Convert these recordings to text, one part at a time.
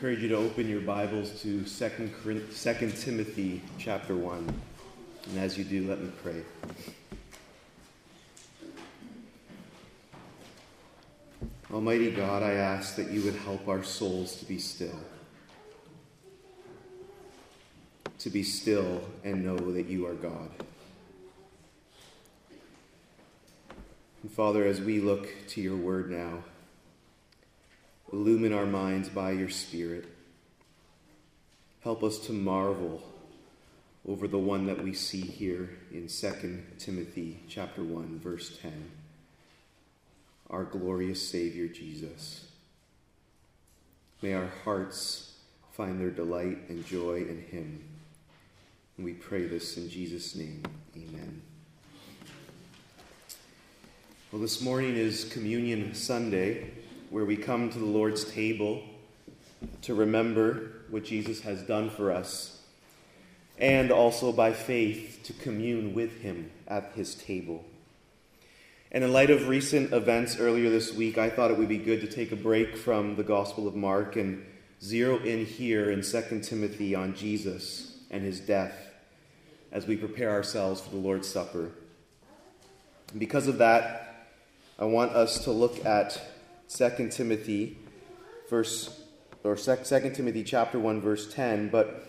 encourage you to open your Bibles to 2, 2 Timothy chapter 1. And as you do, let me pray. Almighty God, I ask that you would help our souls to be still. To be still and know that you are God. And Father, as we look to your word now, illumine our minds by your Spirit. Help us to marvel over the one that we see here in 2 Timothy chapter 1 verse 10 our glorious savior Jesus. May our hearts find their delight and joy in him. And we pray this in Jesus name. Amen. Well this morning is communion sunday where we come to the Lord's table to remember what Jesus has done for us, and also by faith to commune with him at his table. And in light of recent events earlier this week, I thought it would be good to take a break from the Gospel of Mark and zero in here in 2 Timothy on Jesus and his death as we prepare ourselves for the Lord's Supper. And because of that, I want us to look at 2 Timothy verse or 2 Timothy chapter 1 verse 10, but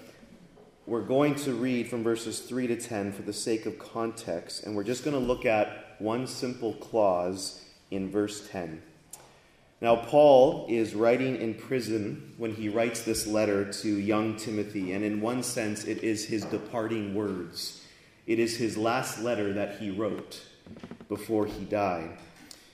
we're going to read from verses 3 to 10 for the sake of context, and we're just going to look at one simple clause in verse 10. Now, Paul is writing in prison when he writes this letter to young Timothy, and in one sense, it is his departing words. It is his last letter that he wrote before he died.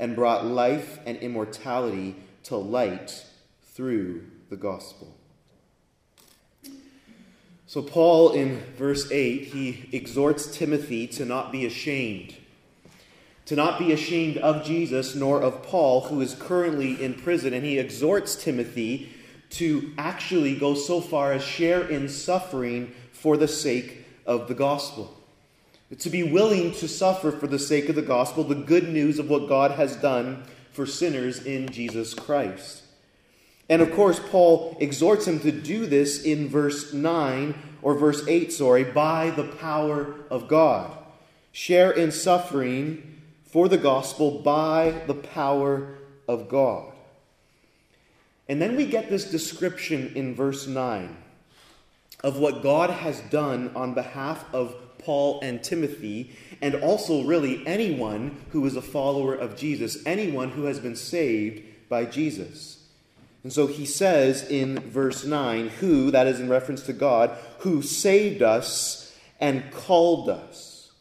and brought life and immortality to light through the gospel. So, Paul in verse 8, he exhorts Timothy to not be ashamed. To not be ashamed of Jesus nor of Paul, who is currently in prison. And he exhorts Timothy to actually go so far as share in suffering for the sake of the gospel to be willing to suffer for the sake of the gospel, the good news of what God has done for sinners in Jesus Christ. And of course, Paul exhorts him to do this in verse 9, or verse 8, sorry, by the power of God. Share in suffering for the gospel by the power of God. And then we get this description in verse 9 of what God has done on behalf of Paul, and Timothy, and also really anyone who is a follower of Jesus, anyone who has been saved by Jesus. And so he says in verse 9, who, that is in reference to God, who saved us and called us.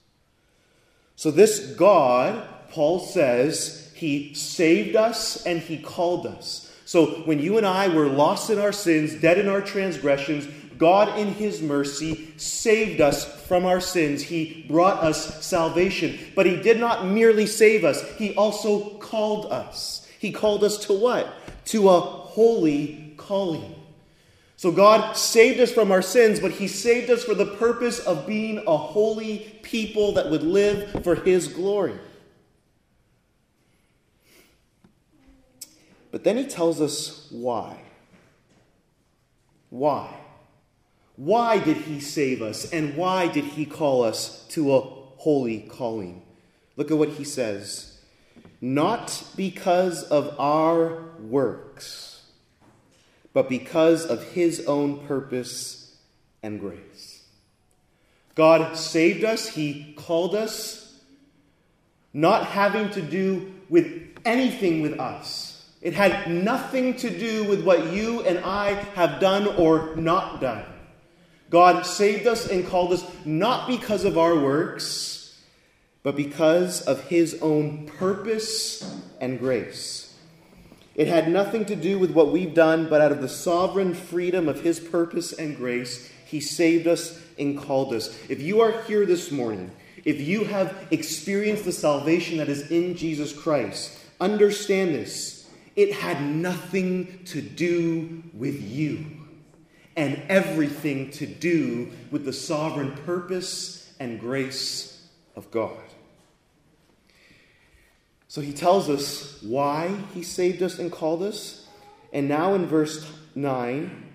So this God, Paul says, he saved us and he called us. So when you and I were lost in our sins, dead in our transgressions, God, in His mercy, saved us from our sins. He brought us salvation. But He did not merely save us, He also called us. He called us to what? To a holy calling. So God saved us from our sins, but He saved us for the purpose of being a holy people that would live for His glory. But then He tells us why. Why? Why did He save us, and why did He call us to a holy calling? Look at what He says. Not because of our works but because of his own purpose and grace. God saved us, he called us, not having to do with anything with us. It had nothing to do with what you and I have done or not done. God saved us and called us not because of our works, but because of his own purpose and grace. It had nothing to do with what we've done, but out of the sovereign freedom of His purpose and grace, He saved us and called us. If you are here this morning, if you have experienced the salvation that is in Jesus Christ, understand this. It had nothing to do with you and everything to do with the sovereign purpose and grace of God. So he tells us why he saved us and called us. And now in verse 9,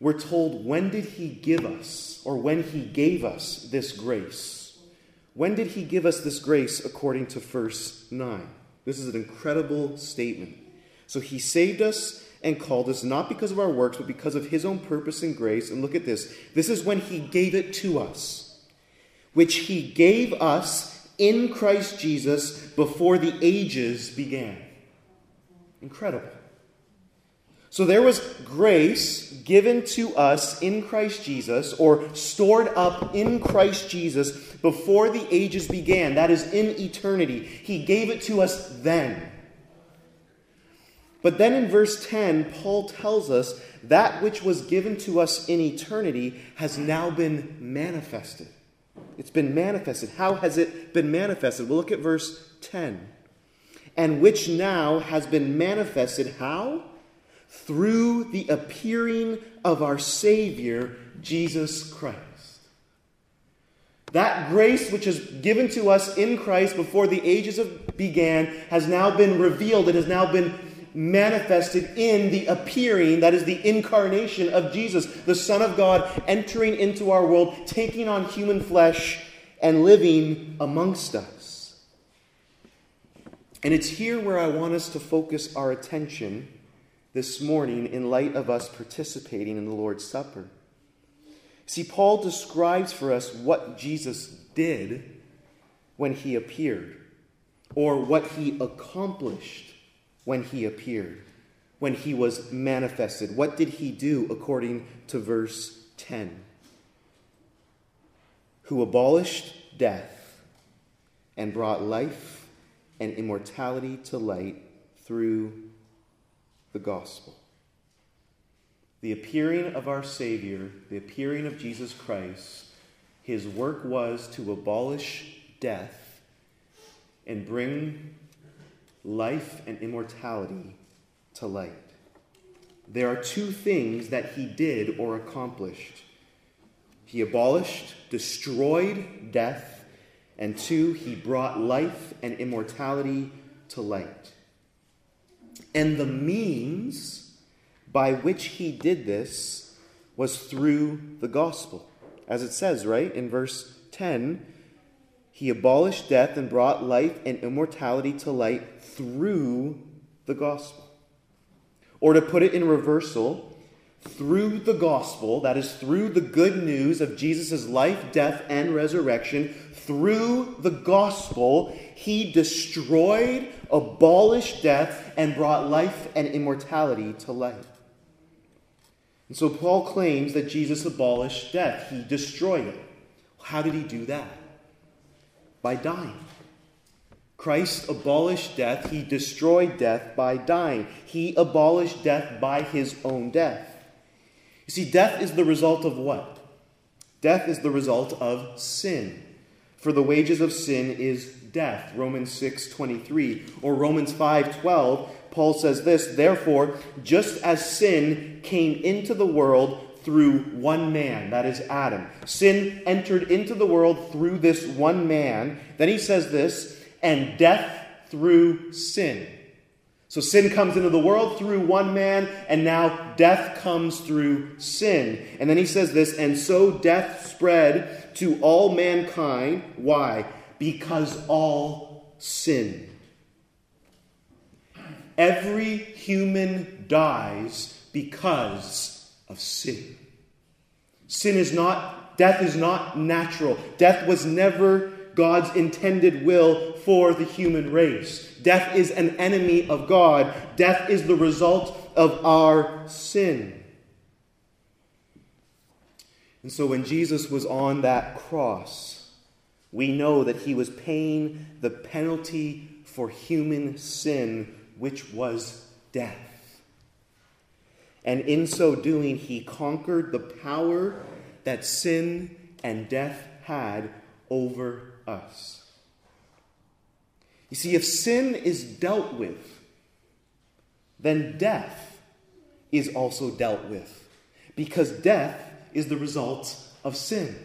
we're told when did he give us, or when he gave us this grace. When did he give us this grace according to verse 9? This is an incredible statement. So he saved us and called us not because of our works, but because of his own purpose and grace. And look at this this is when he gave it to us, which he gave us in Christ Jesus before the ages began. Incredible. So there was grace given to us in Christ Jesus, or stored up in Christ Jesus before the ages began. That is in eternity. He gave it to us then. But then in verse 10, Paul tells us that which was given to us in eternity has now been manifested. It's been manifested. How has it been manifested? We'll look at verse 10. And which now has been manifested how? Through the appearing of our Savior, Jesus Christ. That grace which is given to us in Christ before the ages of began has now been revealed. It has now been manifested in the appearing, that is the incarnation of Jesus, the Son of God, entering into our world, taking on human flesh, and living amongst us. And it's here where I want us to focus our attention this morning in light of us participating in the Lord's Supper. See, Paul describes for us what Jesus did when he appeared, or what he accomplished when he appeared, when he was manifested. What did he do according to verse 10? Who abolished death and brought life and immortality to light through the gospel. The appearing of our Savior, the appearing of Jesus Christ, his work was to abolish death and bring life and immortality to light. There are two things that he did or accomplished he abolished, destroyed death, and two, he brought life and immortality to light. And the means by which he did this was through the gospel. As it says, right, in verse 10, he abolished death and brought life and immortality to light through the gospel. Or to put it in reversal, through the gospel, that is, through the good news of Jesus' life, death, and resurrection, through the gospel, he destroyed, abolished death, and brought life and immortality to light. And so Paul claims that Jesus abolished death, he destroyed it. How did he do that? By dying. Christ abolished death. He destroyed death by dying. He abolished death by his own death. You see, death is the result of what? Death is the result of sin. For the wages of sin is death. Romans 6 23. Or Romans 5 12. Paul says this Therefore, just as sin came into the world through one man, that is Adam, sin entered into the world through this one man. Then he says this, and death through sin. So sin comes into the world through one man, and now death comes through sin. And then he says this, and so death spread to all mankind. Why? Because all sin. Every human dies because of sin. Sin is not, death is not natural. Death was never God's intended will for the human race. Death is an enemy of God. Death is the result of our sin. And so when Jesus was on that cross, we know that he was paying the penalty for human sin, which was death. And in so doing, he conquered the power that sin and death had over us. You see, if sin is dealt with, then death is also dealt with, because death is the result of sin.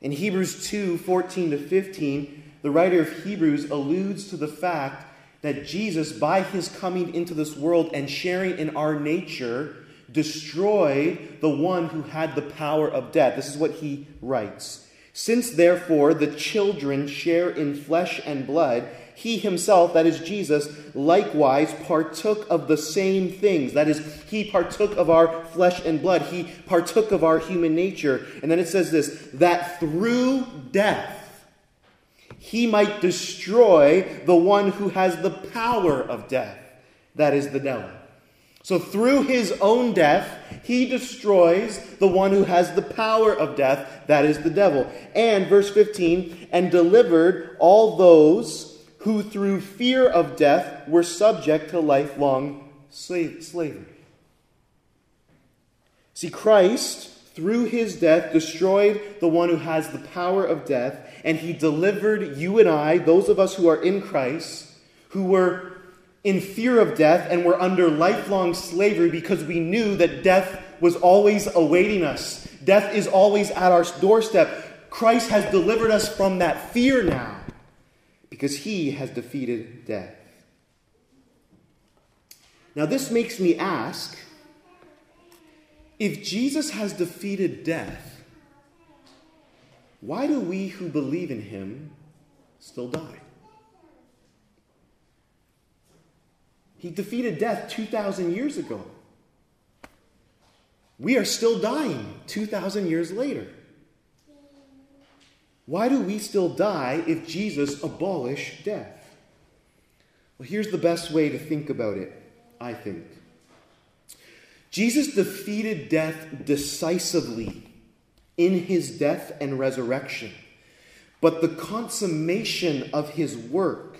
In Hebrews 2 14 to 15, the writer of Hebrews alludes to the fact that Jesus, by his coming into this world and sharing in our nature, destroyed the one who had the power of death. This is what he writes. Since therefore the children share in flesh and blood, he himself, that is Jesus, likewise partook of the same things. That is, he partook of our flesh and blood. He partook of our human nature. And then it says this that through death, he might destroy the one who has the power of death. That is the devil. So, through his own death, he destroys the one who has the power of death, that is the devil. And, verse 15, and delivered all those who through fear of death were subject to lifelong slavery. See, Christ, through his death, destroyed the one who has the power of death, and he delivered you and I, those of us who are in Christ, who were in fear of death and were under lifelong slavery because we knew that death was always awaiting us. Death is always at our doorstep. Christ has delivered us from that fear now because he has defeated death. Now, this makes me ask if Jesus has defeated death, why do we who believe in him still die? He defeated death 2,000 years ago. We are still dying 2,000 years later. Why do we still die if Jesus abolished death? Well, here's the best way to think about it, I think. Jesus defeated death decisively in his death and resurrection, but the consummation of his work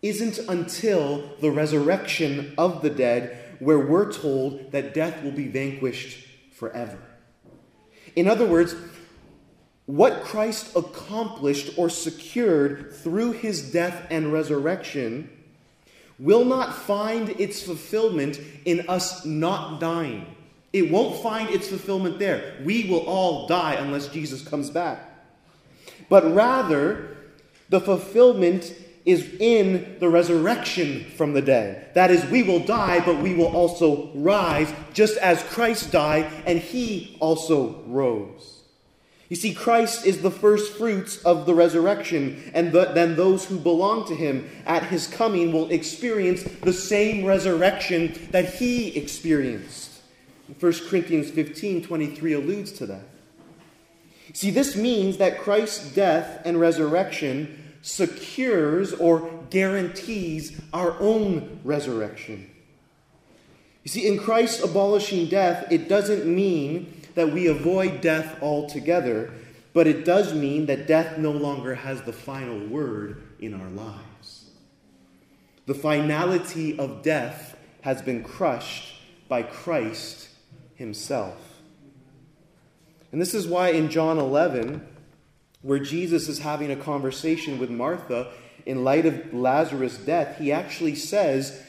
isn't until the resurrection of the dead where we're told that death will be vanquished forever. In other words, what Christ accomplished or secured through his death and resurrection will not find its fulfillment in us not dying. It won't find its fulfillment there. We will all die unless Jesus comes back. But rather, the fulfillment is in the resurrection from the dead. That is, we will die, but we will also rise, just as Christ died and he also rose. You see, Christ is the first fruits of the resurrection, and the, then those who belong to him at his coming will experience the same resurrection that he experienced. 1 Corinthians 15 23 alludes to that. See, this means that Christ's death and resurrection secures or guarantees our own resurrection. You see, in Christ abolishing death, it doesn't mean that we avoid death altogether, but it does mean that death no longer has the final word in our lives. The finality of death has been crushed by Christ Himself. And this is why in John 11, where Jesus is having a conversation with Martha, in light of Lazarus' death, he actually says,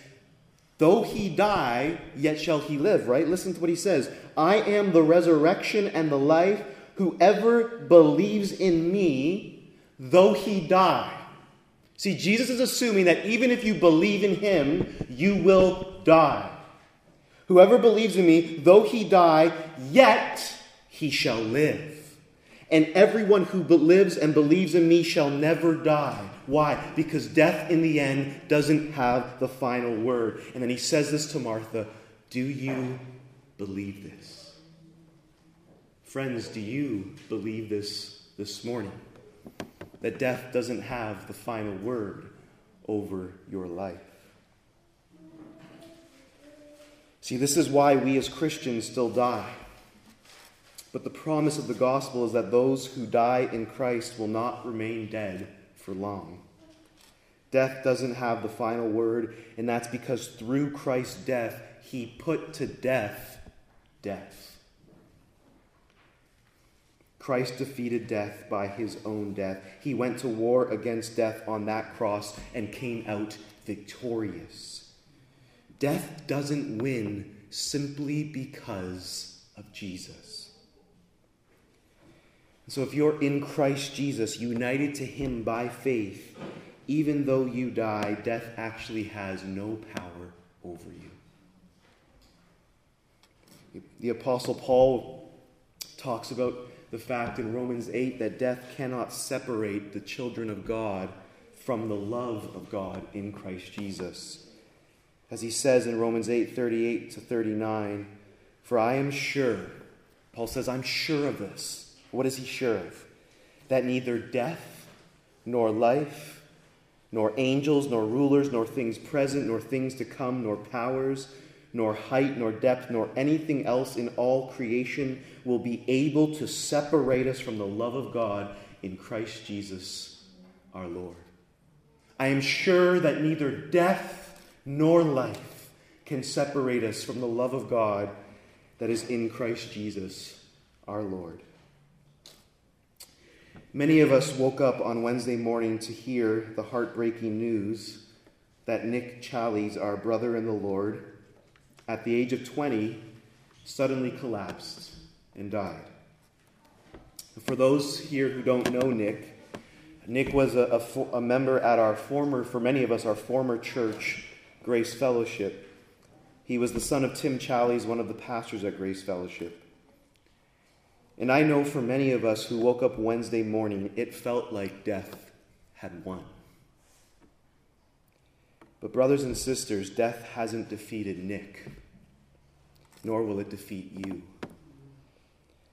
Though he die, yet shall he live, right? Listen to what he says I am the resurrection and the life. Whoever believes in me, though he die. See, Jesus is assuming that even if you believe in him, you will die. Whoever believes in me, though he die, yet he shall live. And everyone who lives and believes in me shall never die. Why? Because death in the end doesn't have the final word. And then he says this to Martha Do you believe this? Friends, do you believe this this morning? That death doesn't have the final word over your life. See, this is why we as Christians still die. But the promise of the gospel is that those who die in Christ will not remain dead for long. Death doesn't have the final word, and that's because through Christ's death, he put to death death. Christ defeated death by his own death. He went to war against death on that cross and came out victorious. Death doesn't win simply because of Jesus. So if you're in Christ Jesus, united to him by faith, even though you die, death actually has no power over you. The Apostle Paul talks about the fact in Romans 8 that death cannot separate the children of God from the love of God in Christ Jesus. As he says in Romans 8 38 to 39, For I am sure, Paul says, I'm sure of this what is he sure of? That neither death, nor life, nor angels, nor rulers, nor things present, nor things to come, nor powers, nor height, nor depth, nor anything else in all creation will be able to separate us from the love of God in Christ Jesus our Lord. I am sure that neither death nor life can separate us from the love of God that is in Christ Jesus our Lord. Many of us woke up on Wednesday morning to hear the heartbreaking news that Nick Challies, our brother in the Lord, at the age of 20, suddenly collapsed and died. For those here who don't know Nick, Nick was a, a, a member at our former, for many of us, our former church, Grace Fellowship. He was the son of Tim Challies, one of the pastors at Grace Fellowship. And I know for many of us who woke up Wednesday morning, it felt like death had won. But, brothers and sisters, death hasn't defeated Nick, nor will it defeat you.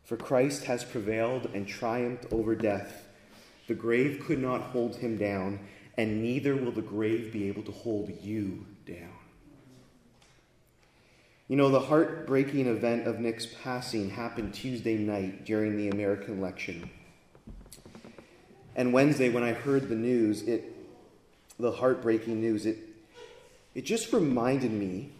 For Christ has prevailed and triumphed over death. The grave could not hold him down, and neither will the grave be able to hold you down. You know, the heartbreaking event of Nick's passing happened Tuesday night during the American election. And Wednesday, when I heard the news, it, the heartbreaking news, it, it just reminded me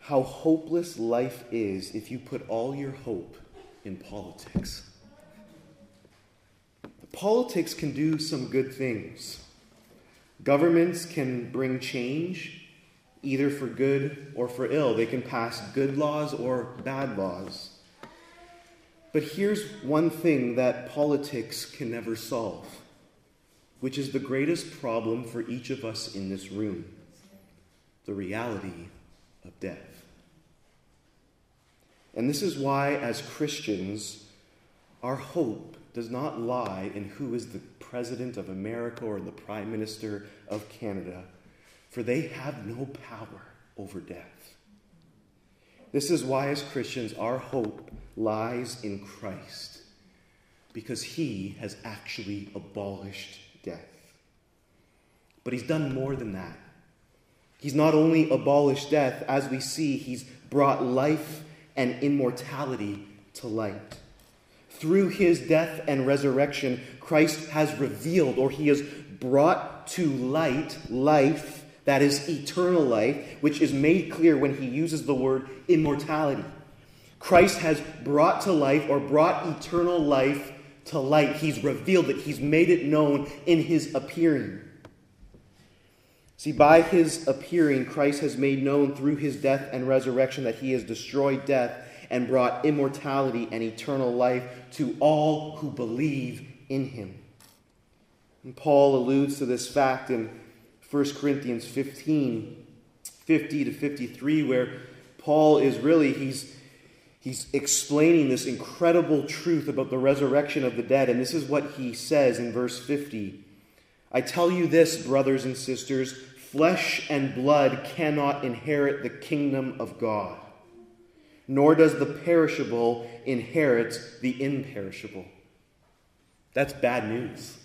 how hopeless life is if you put all your hope in politics. Politics can do some good things. Governments can bring change either for good or for ill. They can pass good laws or bad laws. But here's one thing that politics can never solve, which is the greatest problem for each of us in this room the reality of death. And this is why, as Christians, our hope does not lie in who is the President of America or the Prime Minister of Canada for they have no power over death. This is why, as Christians, our hope lies in Christ, because he has actually abolished death. But he's done more than that. He's not only abolished death, as we see, he's brought life and immortality to light. Through his death and resurrection, Christ has revealed, or he has brought to light, life that is eternal life, which is made clear when he uses the word immortality. Christ has brought to life or brought eternal life to light. He's revealed it, He's made it known in His appearing. See, by His appearing, Christ has made known through His death and resurrection that He has destroyed death and brought immortality and eternal life to all who believe in Him. And Paul alludes to this fact in 1 Corinthians 15 50 to 53, where Paul is really, he's he's explaining this incredible truth about the resurrection of the dead. And this is what he says in verse 50 I tell you this, brothers and sisters flesh and blood cannot inherit the kingdom of God, nor does the perishable inherit the imperishable. That's bad news.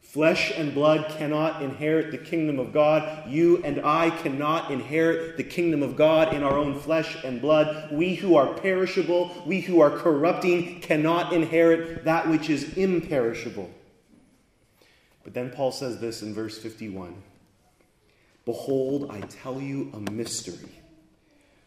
Flesh and blood cannot inherit the kingdom of God. You and I cannot inherit the kingdom of God in our own flesh and blood. We who are perishable, we who are corrupting, cannot inherit that which is imperishable. But then Paul says this in verse 51 Behold, I tell you a mystery.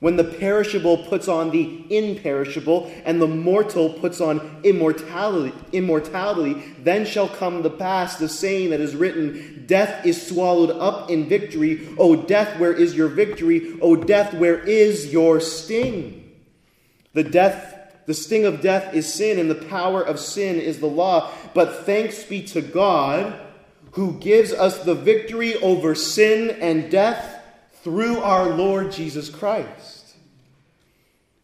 When the perishable puts on the imperishable, and the mortal puts on immortality, immortality, then shall come the pass the saying that is written, Death is swallowed up in victory. O death, where is your victory? O death, where is your sting? The death the sting of death is sin, and the power of sin is the law. But thanks be to God who gives us the victory over sin and death through our Lord Jesus Christ.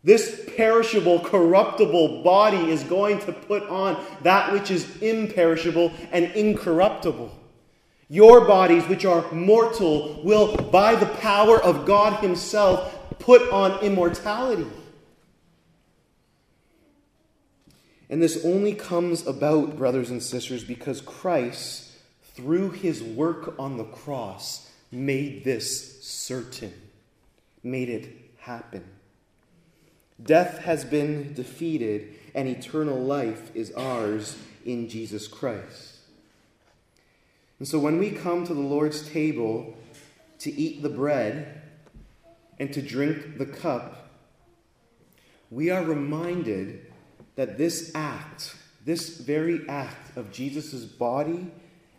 This perishable, corruptible body is going to put on that which is imperishable and incorruptible. Your bodies, which are mortal, will, by the power of God Himself, put on immortality. And this only comes about, brothers and sisters, because Christ, through His work on the cross, made this certain, made it happen. Death has been defeated, and eternal life is ours in Jesus Christ. And so when we come to the Lord's table to eat the bread and to drink the cup, we are reminded that this act, this very act of Jesus' body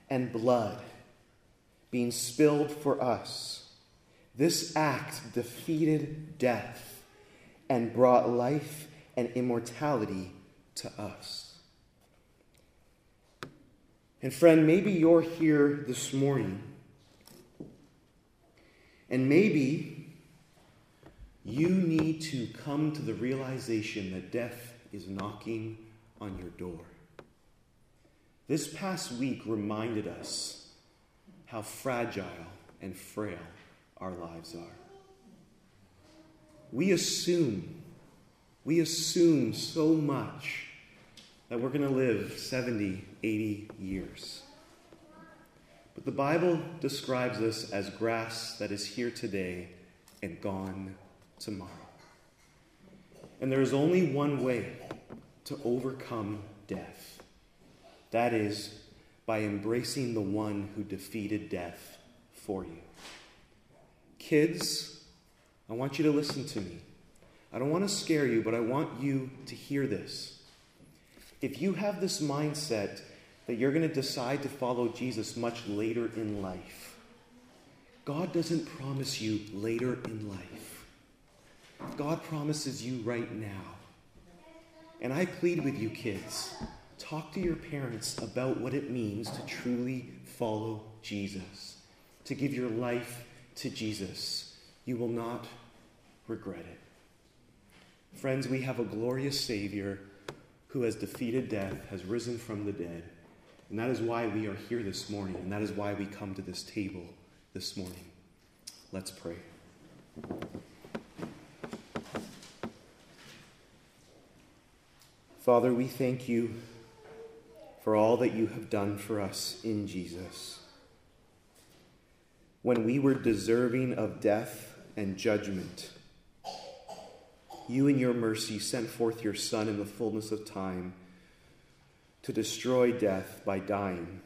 and blood, being spilled for us. This act defeated death and brought life and immortality to us. And friend, maybe you're here this morning, and maybe you need to come to the realization that death is knocking on your door. This past week reminded us how fragile and frail our lives are. We assume, we assume so much that we're going to live 70, 80 years. But the Bible describes us as grass that is here today and gone tomorrow. And there is only one way to overcome death that is by embracing the one who defeated death for you. Kids, I want you to listen to me. I don't want to scare you, but I want you to hear this. If you have this mindset that you're going to decide to follow Jesus much later in life, God doesn't promise you later in life. God promises you right now. And I plead with you, kids Talk to your parents about what it means to truly follow Jesus, to give your life to Jesus. You will not regret it. Friends, we have a glorious Savior who has defeated death, has risen from the dead. And that is why we are here this morning, and that is why we come to this table this morning. Let's pray. Father, we thank you for all that you have done for us in Jesus. when we were deserving of death and judgment, you in your mercy sent forth your Son in the fullness of time to destroy death by dying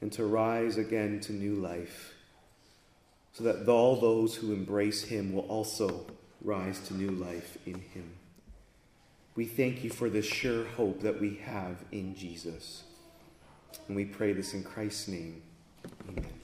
and to rise again to new life, so that all those who embrace him will also rise to new life in him. We thank you for the sure hope that we have in Jesus. And we pray this in Christ's name. Amen.